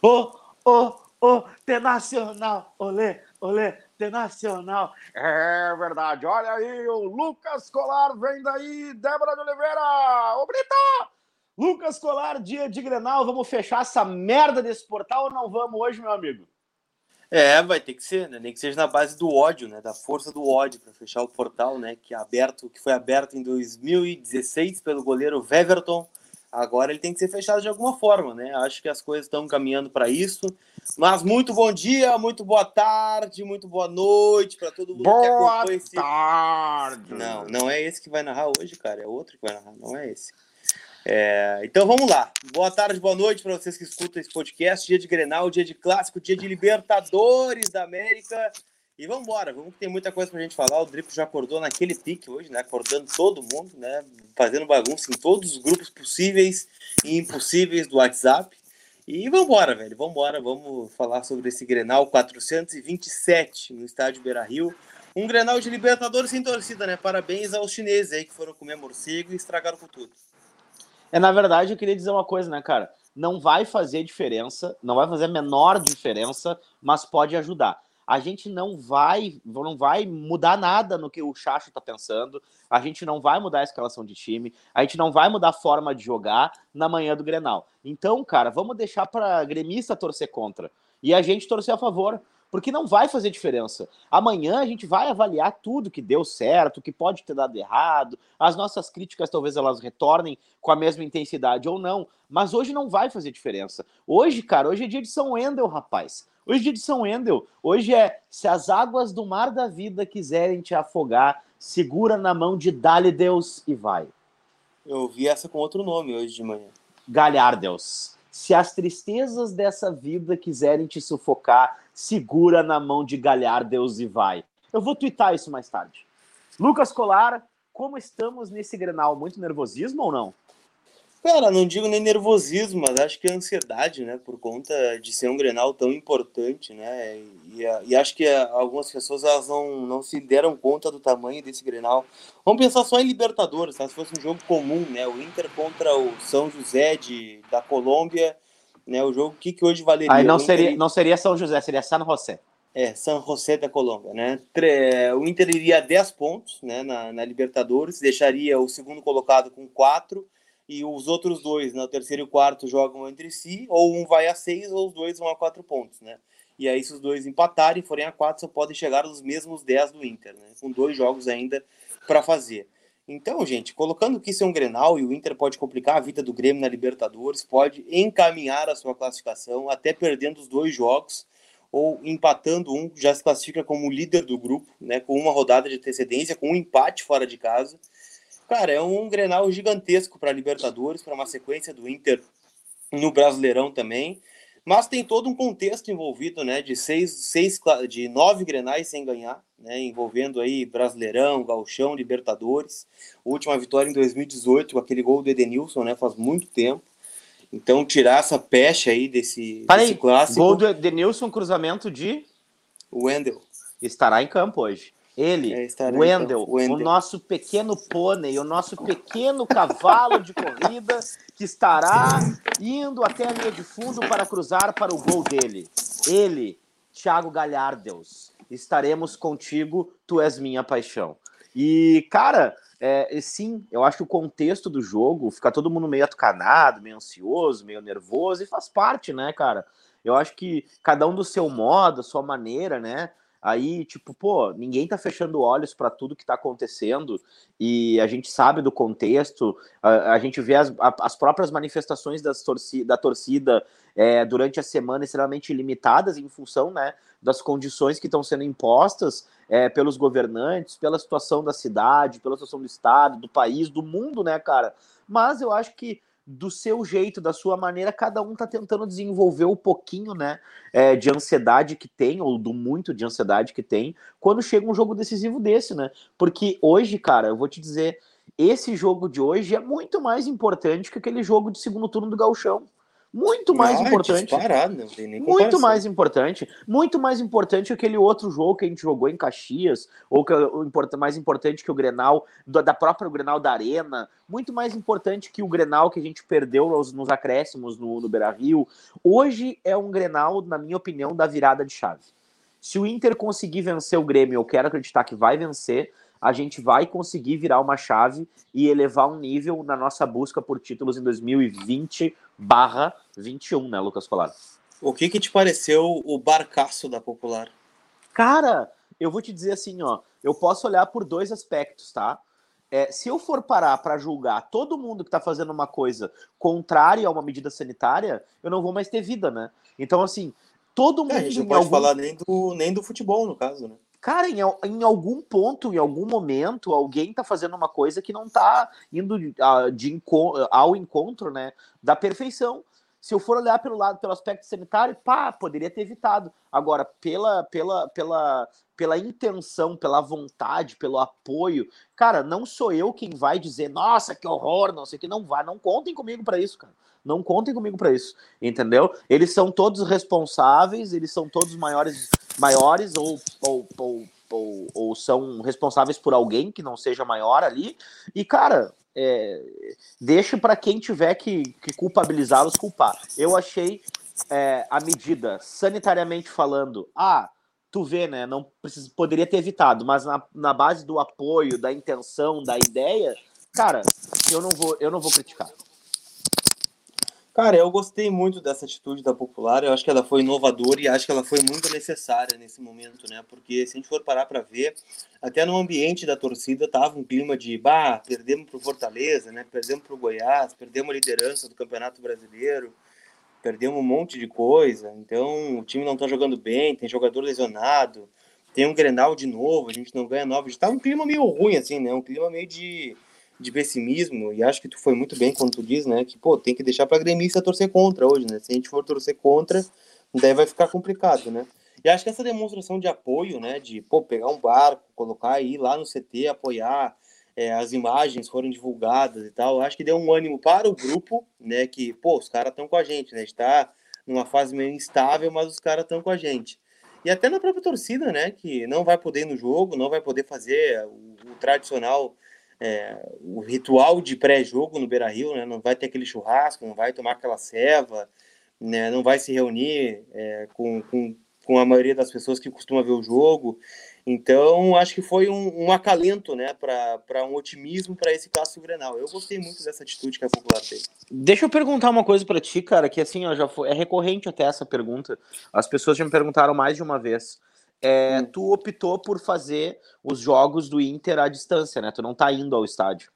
Ô, ô, ô, T Nacional, olê, olê, T Nacional. É verdade, olha aí, o Lucas Colar vem daí, Débora de Oliveira, ô Brita! Lucas Colar, dia de Grenal, vamos fechar essa merda desse portal ou não vamos hoje, meu amigo? É, vai ter que ser, né? Nem que seja na base do ódio, né? Da força do ódio para fechar o portal, né? Que é aberto, que foi aberto em 2016 pelo goleiro Weverton. Agora ele tem que ser fechado de alguma forma, né? Acho que as coisas estão caminhando para isso. Mas muito bom dia, muito boa tarde, muito boa noite para todo mundo boa que acompanha esse. tarde. Não, não é esse que vai narrar hoje, cara. É outro que vai narrar, não é esse. É, então vamos lá. Boa tarde, boa noite para vocês que escutam esse podcast. Dia de Grenal, dia de clássico, dia de Libertadores da América. E vamos embora, vamos que tem muita coisa pra gente falar. O Drico já acordou naquele pique hoje, né? Acordando todo mundo, né? Fazendo bagunça em todos os grupos possíveis e impossíveis do WhatsApp. E vamos embora, velho. Vamos embora, vamos falar sobre esse Grenal 427 no estádio Beira-Rio. Um Grenal de Libertadores sem torcida, né? Parabéns aos chineses aí que foram comer morcego e estragaram com tudo. É, na verdade, eu queria dizer uma coisa, né, cara? Não vai fazer diferença, não vai fazer a menor diferença, mas pode ajudar a gente não vai, não vai mudar nada no que o Chacho está pensando, a gente não vai mudar a escalação de time, a gente não vai mudar a forma de jogar na manhã do Grenal. Então, cara, vamos deixar para gremista torcer contra e a gente torcer a favor, porque não vai fazer diferença. Amanhã a gente vai avaliar tudo que deu certo, que pode ter dado errado, as nossas críticas talvez elas retornem com a mesma intensidade ou não, mas hoje não vai fazer diferença. Hoje, cara, hoje é dia de São Wendel, rapaz. Hoje é dia de São Wendel. Hoje é se as águas do mar da vida quiserem te afogar, segura na mão de Dali Deus e vai. Eu vi essa com outro nome hoje de manhã. Galhardeus. Se as tristezas dessa vida quiserem te sufocar, segura na mão de Galhardeus e vai. Eu vou twittar isso mais tarde. Lucas Colara, como estamos nesse Grenal? Muito nervosismo ou não? Cara, não digo nem nervosismo, mas acho que é ansiedade, né? Por conta de ser um Grenal tão importante, né? E, e acho que algumas pessoas elas não, não se deram conta do tamanho desse Grenal. Vamos pensar só em Libertadores, tá? se fosse um jogo comum, né? O Inter contra o São José de, da Colômbia, né? O jogo que, que hoje valeria? Aí não seria, não seria São José, seria San José. É, San José da Colômbia, né? O Inter iria a 10 pontos né, na, na Libertadores, deixaria o segundo colocado com 4 e os outros dois, né, o terceiro e o quarto, jogam entre si, ou um vai a seis, ou os dois vão a quatro pontos, né? E aí, se os dois empatarem, forem a quatro, só podem chegar aos mesmos dez do Inter, né? Com dois jogos ainda para fazer. Então, gente, colocando que isso é um Grenal e o Inter pode complicar a vida do Grêmio na Libertadores, pode encaminhar a sua classificação, até perdendo os dois jogos, ou empatando um, já se classifica como líder do grupo, né? Com uma rodada de antecedência, com um empate fora de casa. Cara, é um Grenal gigantesco para Libertadores, para uma sequência do Inter no Brasileirão também. Mas tem todo um contexto envolvido, né? De seis, seis de nove Grenais sem ganhar, né? Envolvendo aí Brasileirão, Gauchão, Libertadores. Última vitória em 2018 com aquele gol do Edenilson, né? Faz muito tempo. Então, tirar essa pecha aí desse, desse clássico. Gol do Edenilson, cruzamento de. Wendel. Estará em campo hoje. Ele, é, Wendel, Wendel, o nosso pequeno pônei, o nosso pequeno cavalo de corrida que estará indo até a linha de fundo para cruzar para o gol dele. Ele, Thiago Galhardeus, estaremos contigo, tu és minha paixão. E, cara, é, sim, eu acho que o contexto do jogo fica todo mundo meio atucanado, meio ansioso, meio nervoso, e faz parte, né, cara? Eu acho que cada um do seu modo, sua maneira, né? Aí, tipo, pô, ninguém tá fechando olhos para tudo que tá acontecendo e a gente sabe do contexto, a, a gente vê as, a, as próprias manifestações das torci da torcida é, durante a semana extremamente limitadas em função, né, das condições que estão sendo impostas é, pelos governantes, pela situação da cidade, pela situação do estado, do país, do mundo, né, cara? Mas eu acho que do seu jeito, da sua maneira, cada um tá tentando desenvolver o um pouquinho, né, é, de ansiedade que tem, ou do muito de ansiedade que tem, quando chega um jogo decisivo desse, né? Porque hoje, cara, eu vou te dizer, esse jogo de hoje é muito mais importante que aquele jogo de segundo turno do Galchão. Muito mais ah, importante. muito mais importante. Muito mais importante aquele outro jogo que a gente jogou em Caxias, ou que o mais importante que o Grenal, da própria Grenal da Arena, muito mais importante que o Grenal que a gente perdeu nos, nos acréscimos no, no Beira Rio. Hoje é um Grenal, na minha opinião, da virada de chave. Se o Inter conseguir vencer o Grêmio, eu quero acreditar que vai vencer, a gente vai conseguir virar uma chave e elevar um nível na nossa busca por títulos em 2020 barra 21, né, Lucas Colar? O que que te pareceu o barcaço da Popular? Cara, eu vou te dizer assim, ó, eu posso olhar por dois aspectos, tá? É, se eu for parar para julgar todo mundo que está fazendo uma coisa contrária a uma medida sanitária, eu não vou mais ter vida, né? Então, assim, todo mundo. É, a gente não pode algum... falar nem do, nem do futebol, no caso, né? Cara, em, em, algum ponto, em algum momento, alguém tá fazendo uma coisa que não tá indo de, ao encontro, né, da perfeição. Se eu for olhar pelo lado, pelo aspecto sanitário, pá, poderia ter evitado. Agora, pela, pela, pela, pela intenção, pela vontade, pelo apoio, cara, não sou eu quem vai dizer, nossa, que horror, não sei o que, não vai, não contem comigo para isso, cara. Não contem comigo para isso, entendeu? Eles são todos responsáveis, eles são todos maiores, maiores ou, ou, ou, ou, ou são responsáveis por alguém que não seja maior ali. E, cara, é, deixa para quem tiver que, que culpabilizá-los culpar. Eu achei é, a medida, sanitariamente falando, ah, tu vê, né? Não precisa, poderia ter evitado, mas na, na base do apoio, da intenção, da ideia, cara, eu não vou, eu não vou criticar. Cara, eu gostei muito dessa atitude da Popular. Eu acho que ela foi inovadora e acho que ela foi muito necessária nesse momento, né? Porque se a gente for parar para ver, até no ambiente da torcida tava um clima de, bah, perdemos pro Fortaleza, né? Perdemos pro Goiás, perdemos a liderança do Campeonato Brasileiro, perdemos um monte de coisa. Então, o time não tá jogando bem, tem jogador lesionado, tem um Grenal de novo, a gente não ganha nova. Tá um clima meio ruim assim, né? Um clima meio de de pessimismo, e acho que tu foi muito bem quando tu diz, né, que, pô, tem que deixar pra gremista torcer contra hoje, né, se a gente for torcer contra, daí vai ficar complicado, né. E acho que essa demonstração de apoio, né, de, pô, pegar um barco, colocar aí lá no CT, apoiar, é, as imagens foram divulgadas e tal, acho que deu um ânimo para o grupo, né, que, pô, os caras estão com a gente, né, a gente tá numa fase meio instável, mas os caras estão com a gente. E até na própria torcida, né, que não vai poder ir no jogo, não vai poder fazer o, o tradicional é, o ritual de pré-jogo no Beira Rio, né? Não vai ter aquele churrasco, não vai tomar aquela ceva, né? Não vai se reunir é, com, com, com a maioria das pessoas que costuma ver o jogo. Então, acho que foi um, um acalento, né, para um otimismo para esse clássico Grenal. Eu gostei muito dessa atitude que a Popular teve. Deixa eu perguntar uma coisa para ti, cara, que assim, ó, já foi, é recorrente até essa pergunta. As pessoas já me perguntaram mais de uma vez é, hum. tu optou por fazer os jogos do Inter à distância, né? Tu não tá indo ao estádio.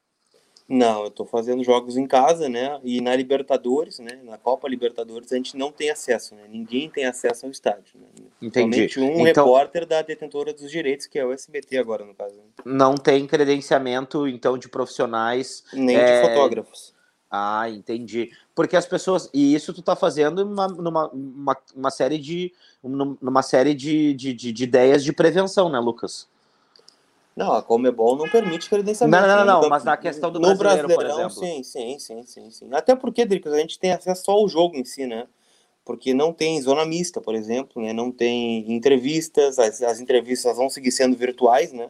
Não, eu tô fazendo jogos em casa, né? E na Libertadores, né? Na Copa Libertadores a gente não tem acesso, né? Ninguém tem acesso ao estádio. Né? Entendi. Somente um então, repórter da detentora dos direitos, que é o SBT agora, no caso. Né? Não tem credenciamento, então, de profissionais. Nem é... de fotógrafos. Ah, entendi. Porque as pessoas. E isso tu tá fazendo numa, numa uma, uma série de. numa série de, de, de, de, ideias de prevenção, né, Lucas? Não, a Comebol não permite credenciamento. Não, não, não, não mas na questão do no brasileiro, por exemplo. Sim, sim, sim, sim, sim. Até porque, Dricos, a gente tem acesso só ao jogo em si, né? Porque não tem zona mista, por exemplo, né? Não tem entrevistas, as, as entrevistas vão seguir sendo virtuais, né?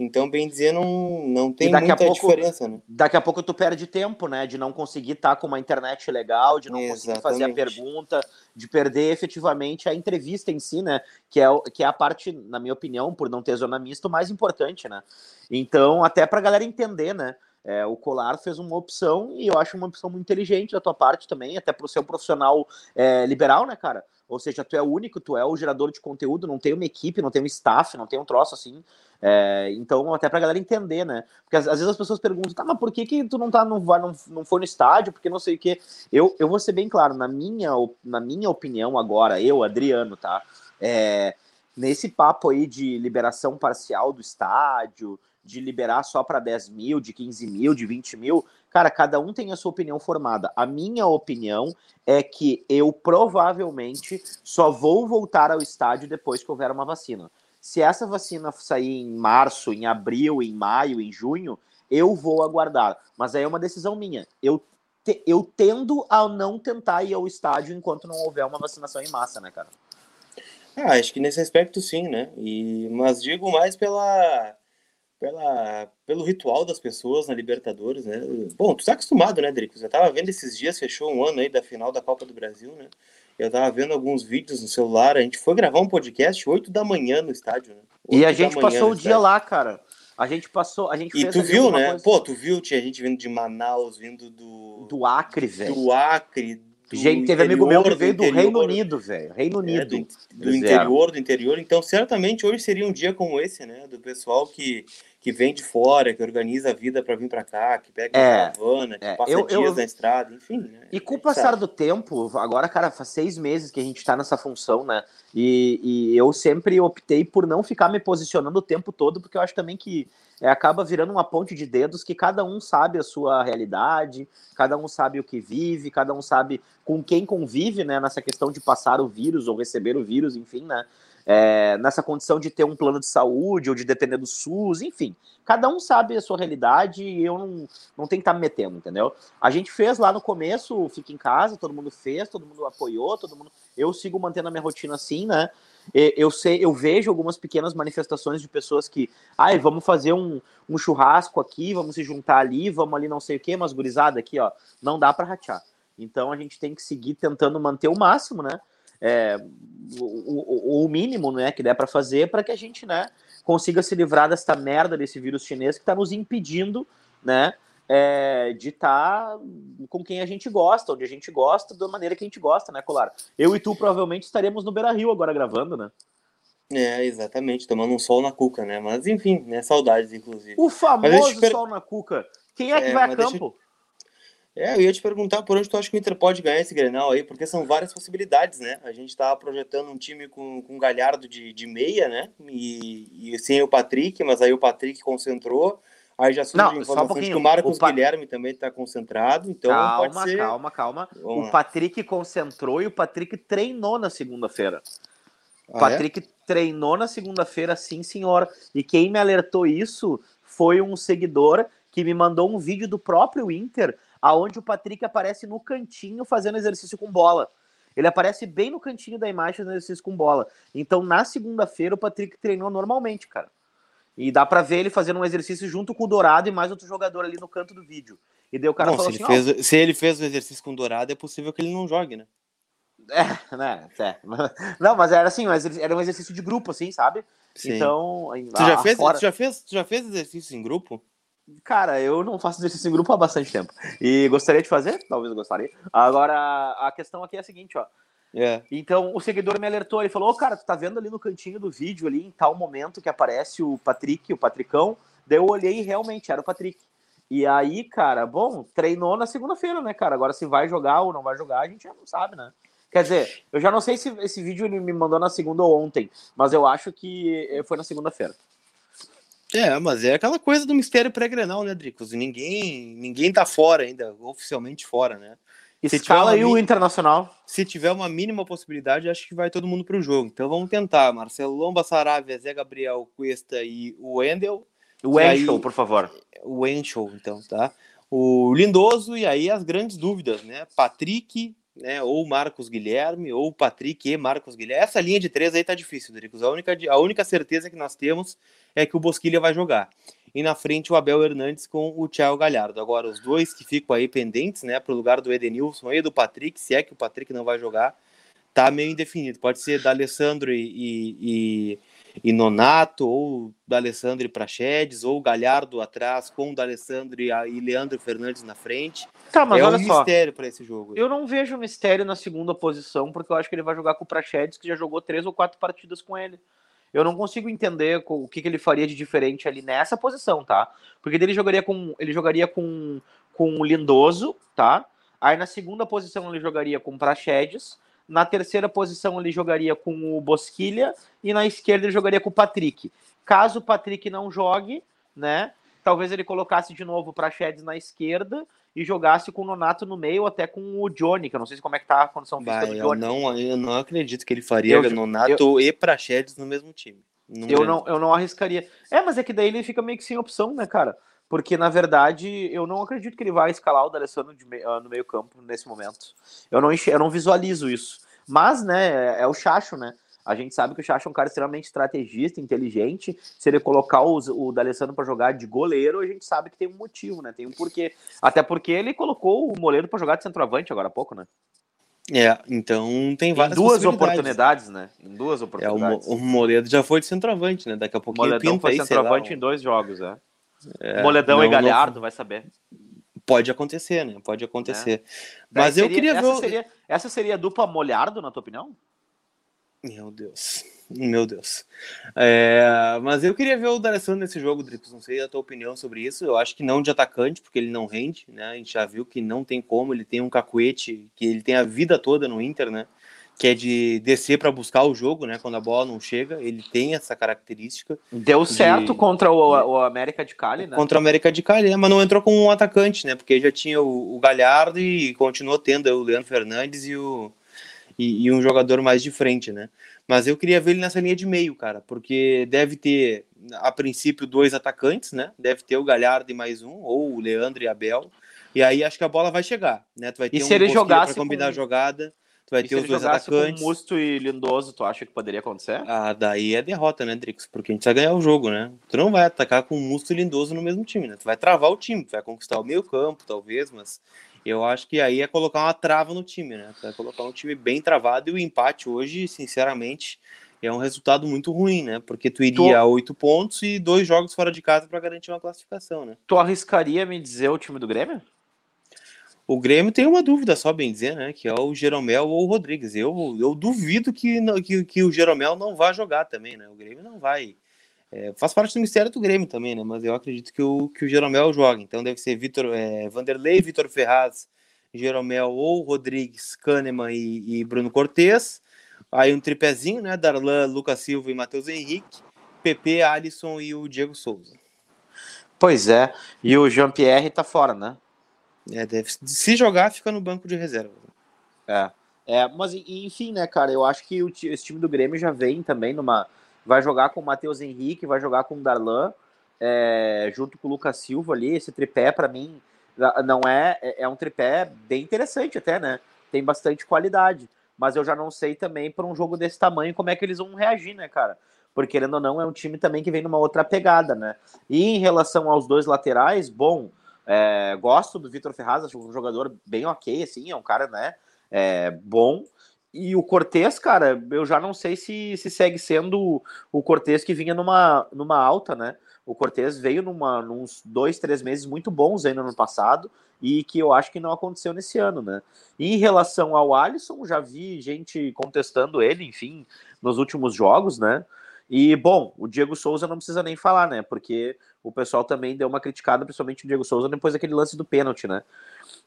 Então, bem dizer, não, não tem muita pouco, diferença, né? Daqui a pouco tu perde tempo, né? De não conseguir estar tá com uma internet legal, de não Exatamente. conseguir fazer a pergunta, de perder efetivamente a entrevista em si, né? Que é, que é a parte, na minha opinião, por não ter zona mista, mais importante, né? Então, até pra galera entender, né? É, o Colar fez uma opção e eu acho uma opção muito inteligente da tua parte também, até pro seu profissional é, liberal, né, cara? Ou seja, tu é o único, tu é o gerador de conteúdo, não tem uma equipe, não tem um staff, não tem um troço assim. É, então, até pra galera entender, né? Porque às, às, vezes as pessoas perguntam, tá, mas por que, que tu não tá, não, vai, não, não foi no estádio? Porque não sei o quê. Eu, eu vou ser bem claro, na minha, na minha opinião agora, eu, Adriano, tá? É, nesse papo aí de liberação parcial do estádio, de liberar só para 10 mil, de 15 mil, de 20 mil, cara, cada um tem a sua opinião formada. A minha opinião é que eu provavelmente só vou voltar ao estádio depois que houver uma vacina. Se essa vacina sair em março, em abril, em maio, em junho, eu vou aguardar. Mas aí é uma decisão minha. Eu te, eu tendo a não tentar ir ao estádio enquanto não houver uma vacinação em massa, né, cara? Ah, acho que nesse aspecto sim, né? E, mas digo mais pela, pela, pelo ritual das pessoas na Libertadores, né? Bom, tu tá acostumado, né, Drico? Eu tava vendo esses dias, fechou um ano aí da final da Copa do Brasil, né? Eu tava vendo alguns vídeos no celular, a gente foi gravar um podcast 8 da manhã no estádio, né? E a gente passou o dia lá, cara. A gente passou, a gente E tu viu, né? Coisa... Pô, tu viu, tinha gente vindo de Manaus, vindo do do Acre, velho. Do Acre, Gente, teve amigo meu que veio do, do Reino Unido, velho. Reino Unido. É, do, do interior, do interior. Então, certamente hoje seria um dia como esse, né? Do pessoal que, que vem de fora, que organiza a vida para vir para cá, que pega é, uma caravana, que é, passa eu, dias eu, na estrada, enfim. Né? E com o passar do tempo, agora, cara, faz seis meses que a gente está nessa função, né? E, e eu sempre optei por não ficar me posicionando o tempo todo, porque eu acho também que é, acaba virando uma ponte de dedos que cada um sabe a sua realidade, cada um sabe o que vive, cada um sabe com quem convive, né, nessa questão de passar o vírus ou receber o vírus, enfim, né, é, nessa condição de ter um plano de saúde ou de depender do SUS, enfim, cada um sabe a sua realidade e eu não, não tenho que estar me metendo, entendeu? A gente fez lá no começo, fica em casa, todo mundo fez, todo mundo apoiou, todo mundo, eu sigo mantendo a minha rotina assim, né, eu sei, eu vejo algumas pequenas manifestações de pessoas que, ai, vamos fazer um, um churrasco aqui, vamos se juntar ali, vamos ali não sei o que, mas gurizada aqui, ó, não dá para ratear. Então a gente tem que seguir tentando manter o máximo, né? É, o, o, o, mínimo, né, que der para fazer para que a gente, né, consiga se livrar desta merda desse vírus chinês que está nos impedindo, né, é, de estar tá com quem a gente gosta, onde a gente gosta, da maneira que a gente gosta, né, Colar? Eu e tu provavelmente estaremos no Beira Rio agora gravando, né? É, exatamente, tomando um sol na cuca, né? Mas enfim, né? Saudades, inclusive. O famoso sol na cuca. Quem é que é, vai a campo? Deixa... É, eu ia te perguntar por onde tu acha que o Inter pode ganhar esse Grenal aí, porque são várias possibilidades, né? A gente tava projetando um time com, com Galhardo de, de meia, né? E, e sem o Patrick, mas aí o Patrick concentrou. Aí já surge não, só um que o Marcos o pa... Guilherme também está concentrado, então calma, pode ser... Calma, calma, O Patrick concentrou e o Patrick treinou na segunda-feira. O ah, é? Patrick é? treinou na segunda-feira, sim, senhor. E quem me alertou isso foi um seguidor que me mandou um vídeo do próprio Inter, aonde o Patrick aparece no cantinho fazendo exercício com bola. Ele aparece bem no cantinho da imagem fazendo exercício com bola. Então, na segunda-feira, o Patrick treinou normalmente, cara. E dá para ver ele fazendo um exercício junto com o Dourado e mais outro jogador ali no canto do vídeo. E daí o cara falou se assim: ele fez, se ele fez o exercício com o Dourado, é possível que ele não jogue, né? É, né? É. Não, mas era assim, era um exercício de grupo, assim, sabe? Sim. Então. Tu já, fez, fora... tu, já fez, tu já fez exercício em grupo? Cara, eu não faço exercício em grupo há bastante tempo. E gostaria de fazer? Talvez eu gostaria. Agora, a questão aqui é a seguinte, ó. É. Então o seguidor me alertou, ele falou: Ô, oh, cara, tu tá vendo ali no cantinho do vídeo, ali, em tal momento que aparece o Patrick, o Patricão. Daí eu olhei e realmente era o Patrick. E aí, cara, bom, treinou na segunda-feira, né, cara? Agora se vai jogar ou não vai jogar, a gente já não sabe, né? Quer dizer, eu já não sei se esse vídeo ele me mandou na segunda ou ontem, mas eu acho que foi na segunda-feira. É, mas é aquela coisa do mistério pré-grenal, né, Dricos? Ninguém, ninguém tá fora ainda, oficialmente fora, né? Escala aí o Internacional. Se tiver uma mínima possibilidade, acho que vai todo mundo para o jogo. Então vamos tentar. Marcelo Lomba, Saravia, Zé Gabriel, Cuesta e o Wendel. O Wendel, por favor. O Wendel, então, tá? O Lindoso e aí as grandes dúvidas, né? Patrick, né? Ou Marcos Guilherme, ou Patrick e Marcos Guilherme. Essa linha de três aí tá difícil, Dricos. A única, a única certeza que nós temos é que o Bosquilha vai jogar e na frente o Abel Hernandes com o Thiago Galhardo. Agora, os dois que ficam aí pendentes, né, para o lugar do Edenilson e do Patrick, se é que o Patrick não vai jogar, tá meio indefinido. Pode ser da Alessandro e, e Nonato, ou da Alessandro e Praxedes, ou Galhardo atrás com o da Alessandro e, e Leandro Fernandes na frente. Tá, mas é olha um só, mistério para esse jogo. Eu não vejo mistério na segunda posição, porque eu acho que ele vai jogar com o Praxedes, que já jogou três ou quatro partidas com ele. Eu não consigo entender o que, que ele faria de diferente ali nessa posição, tá? Porque ele jogaria com ele jogaria com, com o Lindoso, tá? Aí na segunda posição ele jogaria com o Praxedes, na terceira posição ele jogaria com o Bosquilha e na esquerda ele jogaria com o Patrick. Caso o Patrick não jogue, né? Talvez ele colocasse de novo o Praxedes na esquerda e jogasse com o Nonato no meio, até com o Johnny, que eu não sei como é que tá a condição física Vai, do Johnny. Eu não, eu não acredito que ele faria eu, Nonato eu, e Praxedes no mesmo time. Não eu, não, eu não arriscaria. É, mas é que daí ele fica meio que sem opção, né, cara? Porque na verdade eu não acredito que ele vai escalar o D'Alessandro uh, no meio campo nesse momento. Eu não, eu não visualizo isso. Mas, né, é, é o Chacho, né? A gente sabe que o Chacho é um cara extremamente estrategista, inteligente. Se ele colocar o, o D'Alessandro para jogar de goleiro, a gente sabe que tem um motivo, né? Tem um porquê. Até porque ele colocou o Moledo para jogar de centroavante agora há pouco, né? É, então tem várias em duas oportunidades, né? Em duas oportunidades. É, o, o Moledo já foi de centroavante, né? Daqui a pouquinho Moledão foi aí, centroavante lá, em dois jogos, é. É Moledão não, e Galhardo, não... vai saber. Pode acontecer, né? Pode acontecer. É. Mas eu queria essa ver. Seria, essa seria a dupla Molhardo, na tua opinião? Meu Deus. Meu Deus. É, mas eu queria ver o D'Alessandro nesse jogo, Dricos. Não sei a tua opinião sobre isso. Eu acho que não de atacante, porque ele não rende, né? A gente já viu que não tem como. Ele tem um cacuete, que ele tem a vida toda no Inter, né? Que é de descer para buscar o jogo, né? Quando a bola não chega. Ele tem essa característica. Deu certo de... contra o, o, América de Cali, né? Contra o América de Cali, né? mas não entrou com um atacante, né? Porque já tinha o, o Galhardo e continuou tendo o Leandro Fernandes e o e, e, um jogador mais de frente, né? Mas eu queria ver ele nessa linha de meio, cara, porque deve ter, a princípio, dois atacantes, né? Deve ter o Galhardo e mais um, ou o Leandro e Abel. E aí acho que a bola vai chegar, né? Tu vai ter e um se ele jogasse combinar com... a jogada. Tu vai e ter os dois atacantes. Com Musto e Lindoso, tu acha que poderia acontecer? Ah, daí é derrota, né, Drix? Porque a gente vai ganhar o jogo, né? Tu não vai atacar com Musto e Lindoso no mesmo time, né? Tu vai travar o time, tu vai conquistar o meio campo, talvez, mas eu acho que aí é colocar uma trava no time, né? É colocar um time bem travado e o empate hoje, sinceramente, é um resultado muito ruim, né? Porque tu iria a oito pontos e dois jogos fora de casa para garantir uma classificação, né? Tu arriscaria me dizer o time do Grêmio? O Grêmio tem uma dúvida, só bem dizer, né? Que é o Jeromel ou o Rodrigues. Eu, eu duvido que, que, que o Jeromel não vá jogar também, né? O Grêmio não vai é, faz parte do mistério do Grêmio também, né? Mas eu acredito que o, que o Jeromel joga. Então deve ser Vitor, é, Vanderlei, Vitor Ferraz, Jeromel ou Rodrigues, Kahneman e, e Bruno Cortes. Aí um tripézinho, né? Darlan, Lucas Silva e Matheus Henrique. PP, Alisson e o Diego Souza. Pois é. E o Jean-Pierre tá fora, né? É, deve, se jogar, fica no banco de reserva. É. é mas enfim, né, cara? Eu acho que o, esse time do Grêmio já vem também numa vai jogar com o Matheus Henrique, vai jogar com o Darlan, é, junto com o Lucas Silva ali. Esse tripé, para mim, não é, é, é um tripé bem interessante até, né? Tem bastante qualidade. Mas eu já não sei também para um jogo desse tamanho como é que eles vão reagir, né, cara? Porque querendo ou não, é um time também que vem numa outra pegada, né? E em relação aos dois laterais, bom, é, gosto do Vitor Ferraz, acho um jogador bem ok, assim, é um cara, né? É, bom. E o Cortez, cara, eu já não sei se, se segue sendo o Cortez que vinha numa, numa alta, né? O Cortez veio numa, nos dois, três meses muito bons aí no passado e que eu acho que não aconteceu nesse ano, né? E em relação ao Alisson, já vi gente contestando ele, enfim, nos últimos jogos, né? E, bom, o Diego Souza não precisa nem falar, né? Porque o pessoal também deu uma criticada, principalmente o Diego Souza, depois daquele lance do pênalti, né?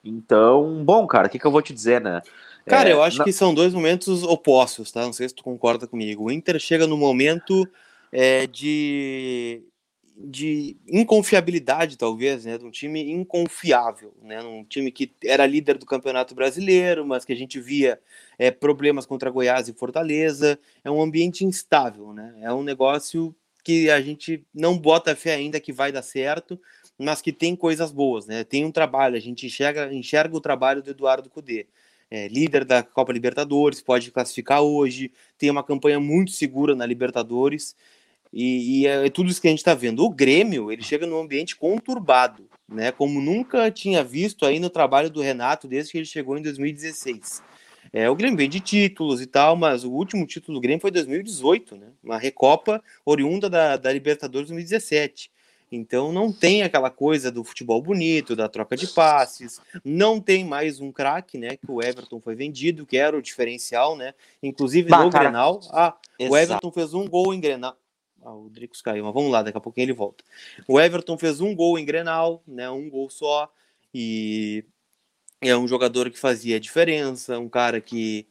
Então, bom, cara, o que, que eu vou te dizer, né? Cara, é, eu acho que são dois momentos opostos, tá? Não sei se tu concorda comigo. O Inter chega no momento é, de, de inconfiabilidade, talvez, né? De um time inconfiável, né? Um time que era líder do Campeonato Brasileiro, mas que a gente via é, problemas contra Goiás e Fortaleza. É um ambiente instável, né? É um negócio que a gente não bota fé ainda que vai dar certo, mas que tem coisas boas, né? Tem um trabalho, a gente enxerga, enxerga o trabalho do Eduardo Cudê é, líder da Copa Libertadores, pode classificar hoje, tem uma campanha muito segura na Libertadores. E, e é, é tudo isso que a gente está vendo. O Grêmio, ele chega num ambiente conturbado, né? Como nunca tinha visto aí no trabalho do Renato desde que ele chegou em 2016. É, o Grêmio vem de títulos e tal, mas o último título do Grêmio foi 2018, né? Uma recopa oriunda da, da Libertadores 2017. Então não tem aquela coisa do futebol bonito, da troca de passes, não tem mais um craque, né? Que o Everton foi vendido, que era o diferencial, né? Inclusive bah, no cara, Grenal. Ah, exato. o Everton fez um gol em Grenal. Ah, o Dricos caiu, mas vamos lá, daqui a pouquinho ele volta. O Everton fez um gol em Grenal, né? Um gol só. E é um jogador que fazia diferença, um cara que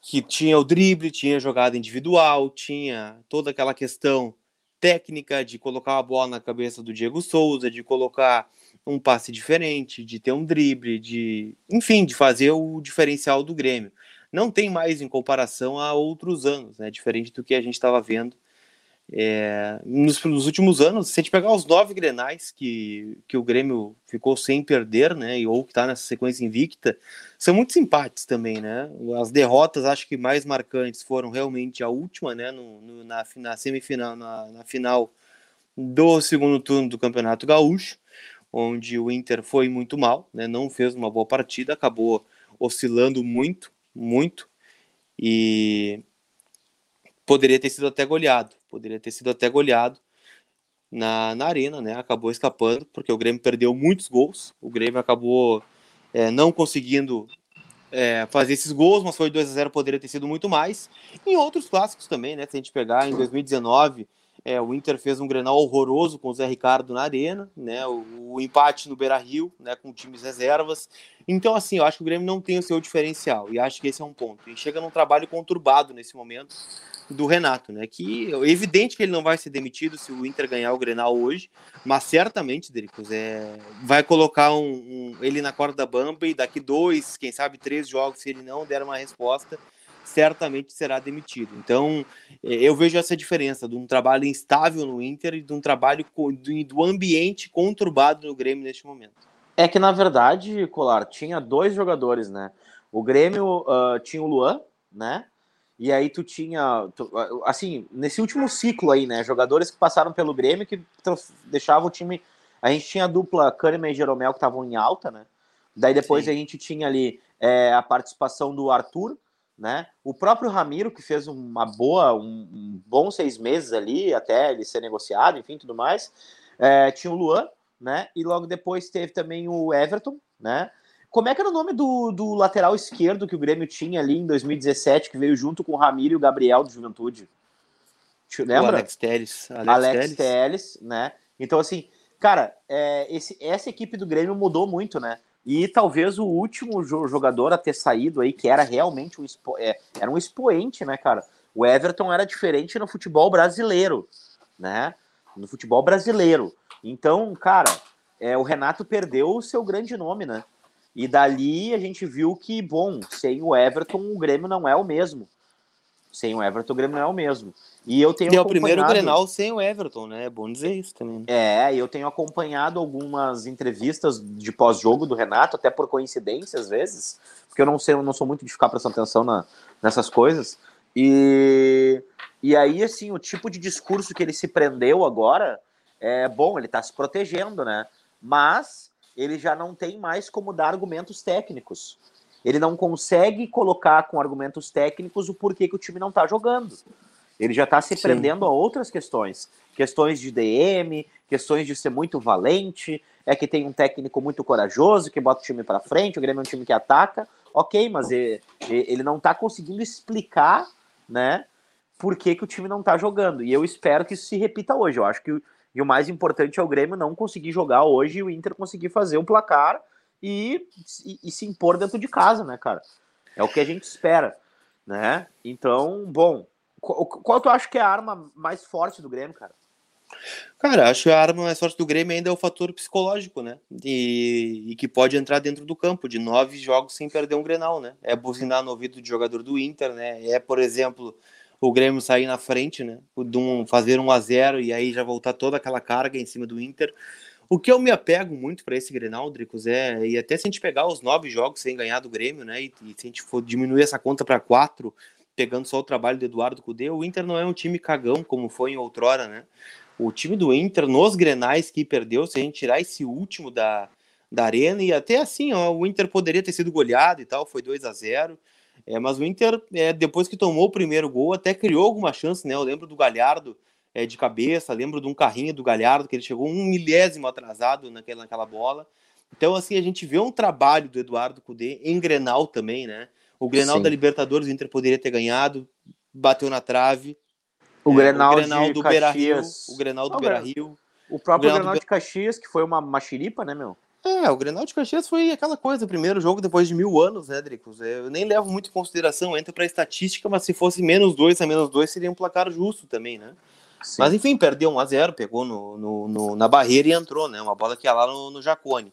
que tinha o drible, tinha jogada individual, tinha toda aquela questão técnica de colocar a bola na cabeça do Diego Souza, de colocar um passe diferente, de ter um drible, de, enfim, de fazer o diferencial do Grêmio. Não tem mais em comparação a outros anos, né? Diferente do que a gente estava vendo É, nos, nos, últimos anos, se a gente pegar os nove grenais que, que o Grêmio ficou sem perder, né, ou que está nessa sequência invicta, são muitos empates também, né? As derrotas, acho que mais marcantes foram realmente a última, né, no, no na, na, semifinal, na, na final do segundo turno do Campeonato Gaúcho, onde o Inter foi muito mal, né, não fez uma boa partida, acabou oscilando muito, muito, e poderia ter sido até goleado, poderia ter sido até goleado na, na arena, né? Acabou escapando, porque o Grêmio perdeu muitos gols, o Grêmio acabou é, não conseguindo é, fazer esses gols, mas foi 2 a 0 poderia ter sido muito mais. Em outros clássicos também, né? Se a gente pegar em 2019, é, o Inter fez um Grenal horroroso com o Zé Ricardo na arena, né? O, o empate no Beira-Rio, né? Com times reservas. Então, assim, eu acho que o Grêmio não tem o seu diferencial e acho que esse é um ponto. E chega num trabalho conturbado nesse momento do Renato, né? Que é evidente que ele não vai ser demitido se o Inter ganhar o Grenal hoje, mas certamente, Dricos, é, vai colocar um, um, ele na corda bamba e daqui dois, quem sabe três jogos, se ele não der uma resposta, certamente será demitido. Então, é, eu vejo essa diferença de um trabalho instável no Inter e de um trabalho do ambiente conturbado no Grêmio neste momento. É que, na verdade, Colar, tinha dois jogadores, né? O Grêmio uh, tinha o Luan, né? E aí tu tinha, tu, assim, nesse último ciclo aí, né, jogadores que passaram pelo Grêmio que deixavam o time, a gente tinha a dupla Kahneman e Jeromel que estavam em alta, né, daí depois Sim. a gente tinha ali é, a participação do Arthur, né, o próprio Ramiro que fez uma boa, um, um bom seis meses ali, até ele ser negociado, enfim, tudo mais, é, tinha o Luan, né, e logo depois teve também o Everton, né, como é que era o nome do, do lateral esquerdo que o Grêmio tinha ali em 2017, que veio junto com o Ramiro e o Gabriel do Juventude? Te lembra? O Alex Telles. Alex, Alex Telles. né? Então, assim, cara, é, esse, essa equipe do Grêmio mudou muito, né? E talvez o último jogador a ter saído aí, que era realmente um, expo, é, era um expoente, né, cara? O Everton era diferente no futebol brasileiro, né? No futebol brasileiro. Então, cara, é, o Renato perdeu o seu grande nome, né? E dali a gente viu que, bom, sem o Everton, o Grêmio não é o mesmo. Sem o Everton, o Grêmio não é o mesmo. E eu tenho e é o primeiro Grenal sem o Everton, né? É bom dizer isso também. Né? É, eu tenho acompanhado algumas entrevistas de pós-jogo do Renato, até por coincidência às vezes, porque eu não sei, eu não sou muito de ficar prestando atenção na, nessas coisas. E, e aí, assim, o tipo de discurso que ele se prendeu agora é bom, ele tá se protegendo, né? Mas ele já não tem mais como dar argumentos técnicos. Ele não consegue colocar com argumentos técnicos o porquê que o time não está jogando. Ele já está se Sim. prendendo a outras questões. Questões de DM, questões de ser muito valente, é que tem um técnico muito corajoso que bota o time para frente, o Grêmio é um time que ataca. Ok, mas ele, ele não está conseguindo explicar, né, por que, que o time não está jogando. E eu espero que isso se repita hoje. Eu acho que e o mais importante é o Grêmio não conseguir jogar hoje e o Inter conseguir fazer o placar e, e, e, se impor dentro de casa, né, cara? É o que a gente espera, né? Então, bom, qual, qual tu acha que é a arma mais forte do Grêmio, cara? Cara, acho que a arma mais forte do Grêmio ainda é o fator psicológico, né? E, e, que pode entrar dentro do campo, de nove jogos sem perder um Grenal, né? É buzinar no ouvido de jogador do Inter, né? É, por exemplo, o Grêmio sair na frente, né? Um, fazer um a 0 e aí já voltar toda aquela carga em cima do Inter. O que eu me apego muito para esse Grenal, Dricos, é, e até se a gente pegar os nove jogos sem ganhar do Grêmio, né? E, e se a gente for diminuir essa conta para quatro, pegando só o trabalho do Eduardo Cudê, o Inter não é um time cagão como foi em outrora, né? O time do Inter, nos Grenais que perdeu, se a gente tirar esse último da, da Arena, e até assim, ó, o Inter poderia ter sido goleado e tal, foi 2 a 0 é, mas o Inter, é, depois que tomou o primeiro gol, até criou alguma chance, né? Eu lembro do Galhardo é, de cabeça, lembro de um carrinho do Galhardo, que ele chegou um milésimo atrasado naquela, naquela bola. Então, assim, a gente vê um trabalho do Eduardo Cudê em Grenal também, né? O Grenal Sim. da Libertadores, o Inter poderia ter ganhado, bateu na trave. O, é, Grenal, o Grenal do Beira-Rio. O Grenal do Beira-Rio. O próprio o Grenal, Grenal do... de Caxias, que foi uma machiripa, né, meu? É, o Grenal de Caxias foi aquela coisa, primeiro jogo depois de mil anos, né, Dricos? É, eu nem levo muito em consideração, entra pra estatística, mas se fosse menos dois a menos dois, seria um placar justo também, né? Mas enfim, perdeu 1 a 0 pegou no, no, no, na barreira e entrou, né? Uma bola que ia lá no, no Jacone.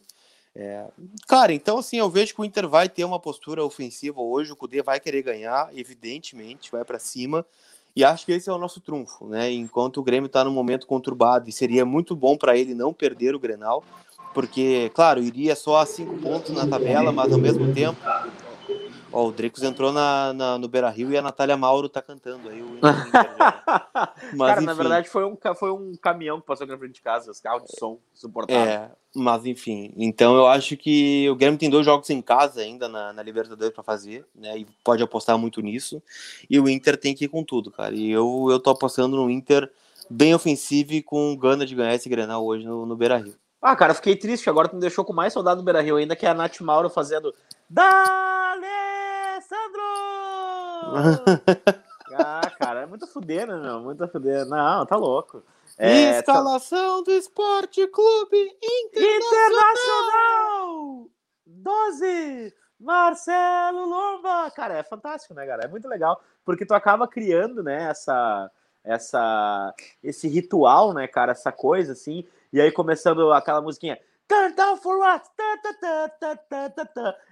É, cara, então assim, eu vejo que o Inter vai ter uma postura ofensiva hoje, o Cudê vai querer ganhar, evidentemente, vai para cima. E acho que esse é o nosso trunfo, né? Enquanto o Grêmio está num momento conturbado e seria muito bom para ele não perder o Grenal, porque, claro, iria só a cinco pontos na tabela, mas ao mesmo tempo Ó, o Dricos entrou na, na, no Beira Rio e a Natália Mauro tá cantando aí. O mas, Cara, enfim. na verdade foi um, foi um caminhão que passou aqui na frente de casa, os carros de som suportável. É, mas enfim. Então eu acho que o Grêmio tem dois jogos em casa ainda na, na Libertadores para fazer, né? E pode apostar muito nisso. E o Inter tem que ir com tudo, cara. E eu, eu tô apostando no Inter bem ofensivo e com gana de ganhar esse Grenal hoje no, no Beira Rio. Ah, cara, fiquei triste. Agora tu me deixou com mais saudade do Beira Rio ainda, que é a Nath Mauro fazendo. Dale! ah, cara, é muito né, meu? Muito fuder. Não, tá louco. É, Instalação tá... do Esporte Clube Internacional! Internacional! 12! Marcelo Lomba! Cara, é fantástico, né, cara? É muito legal, porque tu acaba criando, né, essa, essa, esse ritual, né, cara, essa coisa, assim, e aí começando aquela musiquinha Turn down for what?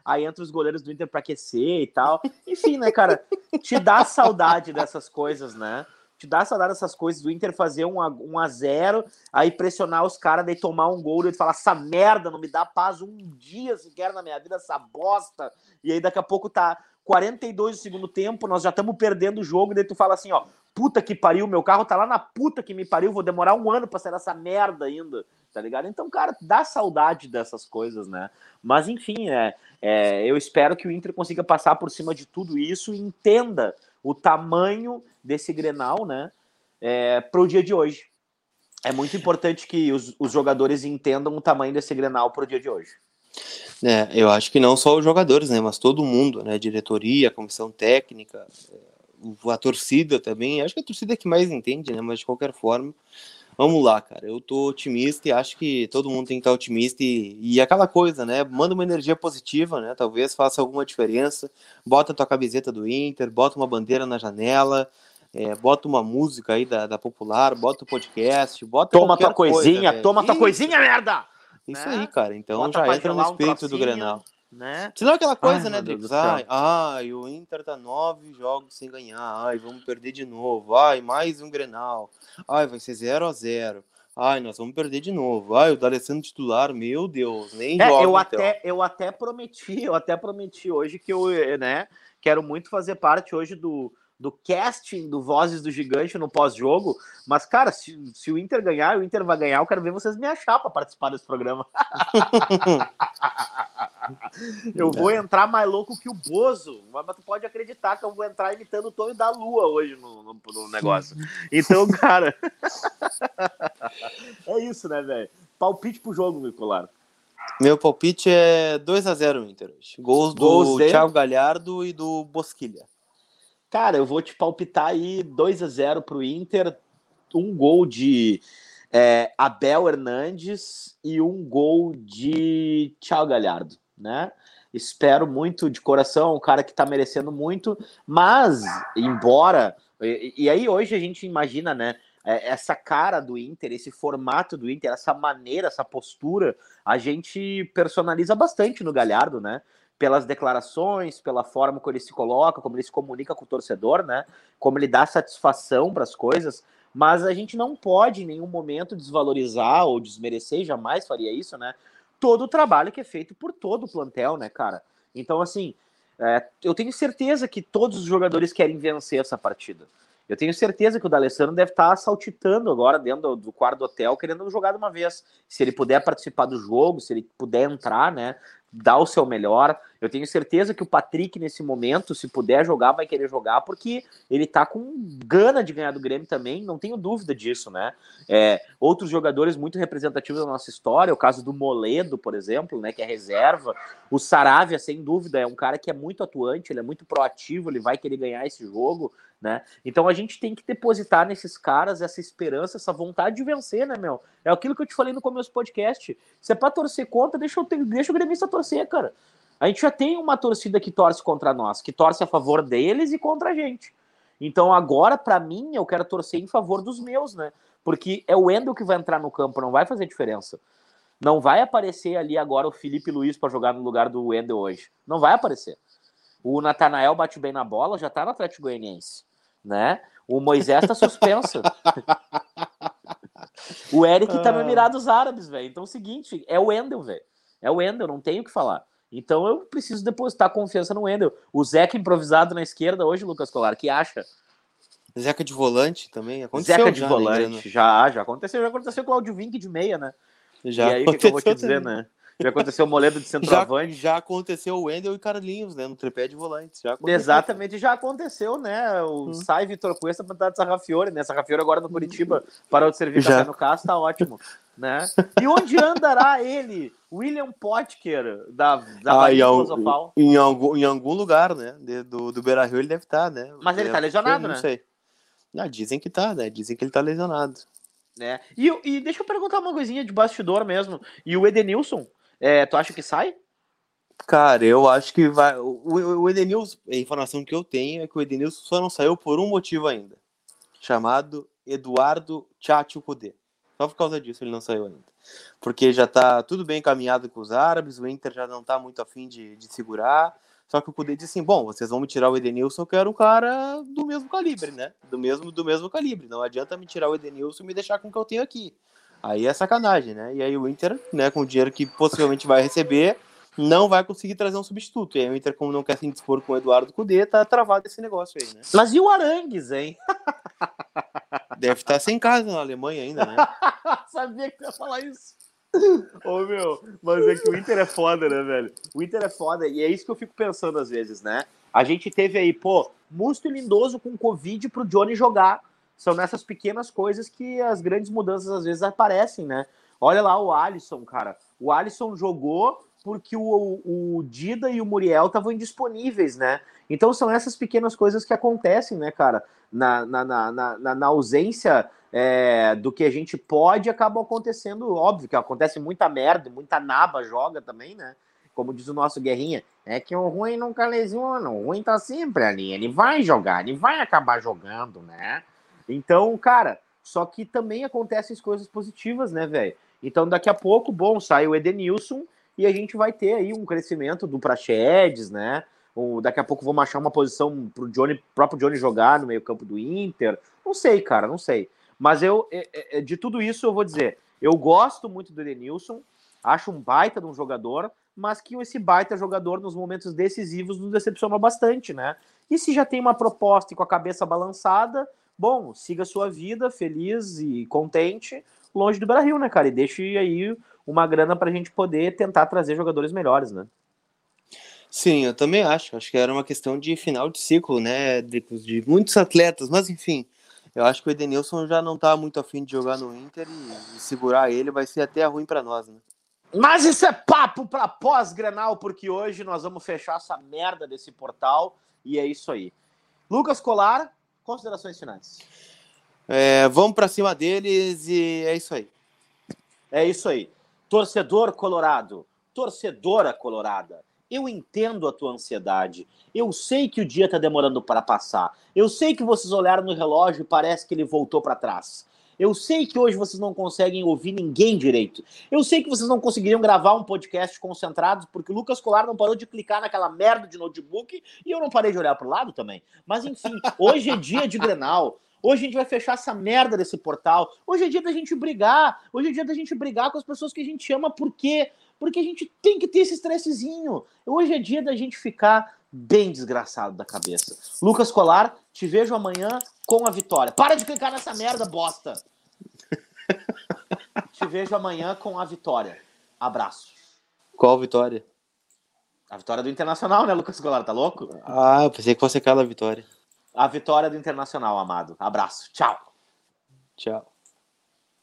Aí entra os goleiros do Inter para aquecer e tal. Enfim, né, cara? Te dá saudade dessas coisas, né? Te dá saudade dessas coisas do Inter fazer um a, um a zero, aí pressionar os caras, daí tomar um gol e falar: essa merda não me dá paz um dia sequer na minha vida, essa bosta. E aí daqui a pouco tá 42 do segundo tempo, nós já estamos perdendo o jogo, e daí tu fala assim: ó, puta que pariu, meu carro tá lá na puta que me pariu, vou demorar um ano pra sair dessa merda ainda tá ligado? Então, cara, dá saudade dessas coisas, né? Mas, enfim, é, é, eu espero que o Inter consiga passar por cima de tudo isso e entenda o tamanho desse Grenal, né? É, para o dia de hoje. É muito importante que os, os jogadores entendam o tamanho desse Grenal para o dia de hoje. É, eu acho que não só os jogadores, né, mas todo mundo, né, diretoria, comissão técnica, a torcida também. Acho que a torcida é que mais entende, né, mas de qualquer forma, Vamos lá, cara. Eu tô otimista e acho que todo mundo tem que estar otimista e, e aquela coisa, né? Manda uma energia positiva, né? Talvez faça alguma diferença. Bota tua camiseta do Inter, bota uma bandeira na janela, é, bota uma música aí da, da popular, bota o podcast, bota Toma tua coisinha, coisa, toma tua coisinha, merda! Isso né? aí, cara. Então bota já entra no espírito um do Grenal né? Senão aquela coisa, ai, né, Drix? Ai, ai, o Inter tá nove jogos sem ganhar. Ai, vamos perder de novo. Ai, mais um Grenal. Ai, vai ser 0 a 0 Ai, nós vamos perder de novo. Ai, o D'Alessandro titular, meu Deus, nem é, joga, eu então. até Eu até prometi, eu até prometi hoje que eu, né, quero muito fazer parte hoje do, do casting do Vozes do Gigante no pós-jogo. Mas, cara, se, se o Inter ganhar, o Inter vai ganhar, eu quero ver vocês me achar para participar desse programa. eu vou é. entrar mais louco que o Bozo, mas tu pode acreditar que eu vou entrar imitando o Tonho da Lua hoje no, no, no negócio. Então, cara, é isso, né, velho? Palpite pro jogo, Nicolar. Meu palpite é 2 a 0 Inter hoje. Gols do Gols de... Thiago Galhardo e do Bosquilha. Cara, eu vou te palpitar aí 2 a 0 pro Inter, um gol de é, Abel Hernandes e um gol de Thiago Galhardo né? Espero muito de coração, um cara que está merecendo muito, mas embora e, e, aí hoje a gente imagina, né? É, essa cara do Inter, esse formato do Inter, essa maneira, essa postura, a gente personaliza bastante no Galhardo, né? Pelas declarações, pela forma como ele se coloca, como ele se comunica com o torcedor, né? Como ele dá satisfação para as coisas. Mas a gente não pode em nenhum momento desvalorizar ou desmerecer, jamais faria isso, né? Todo o trabalho que é feito por todo o plantel, né, cara? Então, assim, é, eu tenho certeza que todos os jogadores querem vencer essa partida. Eu tenho certeza que o D'Alessandro deve estar saltitando agora dentro do quarto do hotel, querendo jogar de uma vez. Se ele puder participar do jogo, se ele puder entrar, né? Dar o seu melhor. Eu tenho certeza que o Patrick, nesse momento, se puder jogar, vai querer jogar, porque ele tá com gana de ganhar do Grêmio também, não tenho dúvida disso, né? É, outros jogadores muito representativos da nossa história, o caso do Moledo, por exemplo, né? Que é reserva. O Saravia, sem dúvida, é um cara que é muito atuante, ele é muito proativo, ele vai querer ganhar esse jogo. Né? Então a gente tem que depositar nesses caras essa esperança, essa vontade de vencer, né, meu? É aquilo que eu te falei no começo do podcast. Se é pra torcer contra, deixa, eu deixa o gremista torcer, cara. A gente já tem uma torcida que torce contra nós, que torce a favor deles e contra a gente. Então agora, para mim, eu quero torcer em favor dos meus, né? Porque é o Wendel que vai entrar no campo, não vai fazer diferença. Não vai aparecer ali agora o Felipe Luiz para jogar no lugar do Wendel hoje. Não vai aparecer. O Natanael bate bem na bola, já tá no Atlético Goianiense né? O Moisés tá suspenso. o Eric tá no ah. Emirados Árabes, velho. Então é o seguinte, é o Wendel, velho. É o Wendel, não tenho o que falar. Então eu preciso depositar confiança no Wendel. O Zeca improvisado na esquerda hoje, Lucas Colar, que acha? Zeca de volante também? Aconteceu Zeca de já, né, volante, né? já, já aconteceu. Já aconteceu com o Claudio Vink de meia, né? Já e aí, o que, eu vou te dizer, né? Já aconteceu o Moledo de centroavante. Já, já aconteceu o Wendel e Carlinhos, né? No tripé de volantes. Já Exatamente, já aconteceu, né? O hum. Sai Vitor Cuesta para de Sarrafiore, né? Sarrafiore agora no Curitiba, parou de servir já. no caso, tá ótimo. Né? E onde andará ele, William Potker, da, da ah, em, Filosofal? Em algum, em algum lugar, né? De, do, do Beira Rio ele deve estar, tá, né? Mas ele tá lesionado, não né? Não sei. Ah, dizem que tá, né? Dizem que ele tá lesionado. Né? E, e deixa eu perguntar uma coisinha de bastidor mesmo. E o Edenilson, é, tu acha que sai? Cara, eu acho que vai. O, o Edenilson, a informação que eu tenho é que o Edenilson só não saiu por um motivo ainda. Chamado Eduardo Tchatcho Kudê. Só por causa disso ele não saiu ainda. Porque já tá tudo bem encaminhado com os árabes, o Inter já não tá muito afim de, de segurar. Só que o Kudê disse assim: bom, vocês vão me tirar o Edenilson, eu quero um cara do mesmo calibre, né? Do mesmo, do mesmo calibre. Não adianta me tirar o Edenilson e me deixar com o que eu tenho aqui. Aí é sacanagem, né? E aí o Inter, né, com o dinheiro que possivelmente vai receber, não vai conseguir trazer um substituto. E aí o Inter, como não quer se dispor com o Eduardo Cudê, tá travado esse negócio aí, né? Mas e o Arangues, hein? Deve estar sem casa na Alemanha ainda, né? Sabia que ia falar isso. Ô meu, mas é que o Inter é foda, né, velho? O Inter é foda e é isso que eu fico pensando às vezes, né? A gente teve aí, pô, Musto e Lindoso com Covid pro Johnny jogar. São nessas pequenas coisas que as grandes mudanças às vezes aparecem, né? Olha lá o Alisson, cara. O Alisson jogou porque o, o Dida e o Muriel estavam indisponíveis, né? Então são essas pequenas coisas que acontecem, né, cara? Na, na, na, na, na ausência é, do que a gente pode, acaba acontecendo, óbvio que acontece muita merda, muita naba joga também, né? Como diz o nosso Guerrinha, é que o ruim nunca lesiona, o ruim tá sempre ali, ele vai jogar, ele vai acabar jogando, né? Então, cara, só que também acontecem coisas positivas, né, velho? Então, daqui a pouco, bom, sai o Edenilson e a gente vai ter aí um crescimento do Praxedes, né? Ou daqui a pouco vamos achar uma posição pro Johnny, próprio Johnny jogar no meio-campo do Inter. Não sei, cara, não sei. Mas eu, é, é, é, de tudo isso, eu vou dizer, eu gosto muito do Edenilson, acho um baita de um jogador, mas que esse baita jogador, nos momentos decisivos, nos decepcionou bastante, né? E se já tem uma proposta e com a cabeça balançada, bom, siga sua vida feliz e contente, longe do Brasil, né, cara? E deixe aí uma grana para a gente poder tentar trazer jogadores melhores, né? Sim, eu também acho. Acho que era uma questão de final de ciclo, né? De, de muitos atletas, mas enfim, eu acho que o Edenilson já não tá muito afim de jogar no Inter e, e segurar ele vai ser até ruim para nós, né? Mas isso é papo para pós-grenal, porque hoje nós vamos fechar essa merda desse portal e é isso aí. Lucas Colar, considerações finais. É, vamos para cima deles e é isso aí. É isso aí. Torcedor colorado, torcedora colorada eu entendo a tua ansiedade. Eu sei que o dia está demorando para passar. Eu sei que vocês olharam no relógio e parece que ele voltou para trás. Eu sei que hoje vocês não conseguem ouvir ninguém direito. Eu sei que vocês não conseguiriam gravar um podcast concentrados porque o Lucas Colar não parou de clicar naquela merda de notebook e eu não parei de olhar para o lado também. Mas enfim, hoje é dia de Grenal. Hoje a gente vai fechar essa merda desse portal. Hoje é dia da gente brigar. Hoje é dia da gente brigar com as pessoas que a gente ama. Por quê? Porque a gente tem que ter esse estressezinho. Hoje é dia da gente ficar bem desgraçado da cabeça. Lucas Colar, te vejo amanhã com a vitória. Para de clicar nessa merda, bosta! te vejo amanhã com a vitória. Abraço. Qual vitória? A vitória do Internacional, né, Lucas Colar? Tá louco? Ah, eu pensei que fosse aquela vitória. A vitória do Internacional, amado. Abraço. Tchau. Tchau.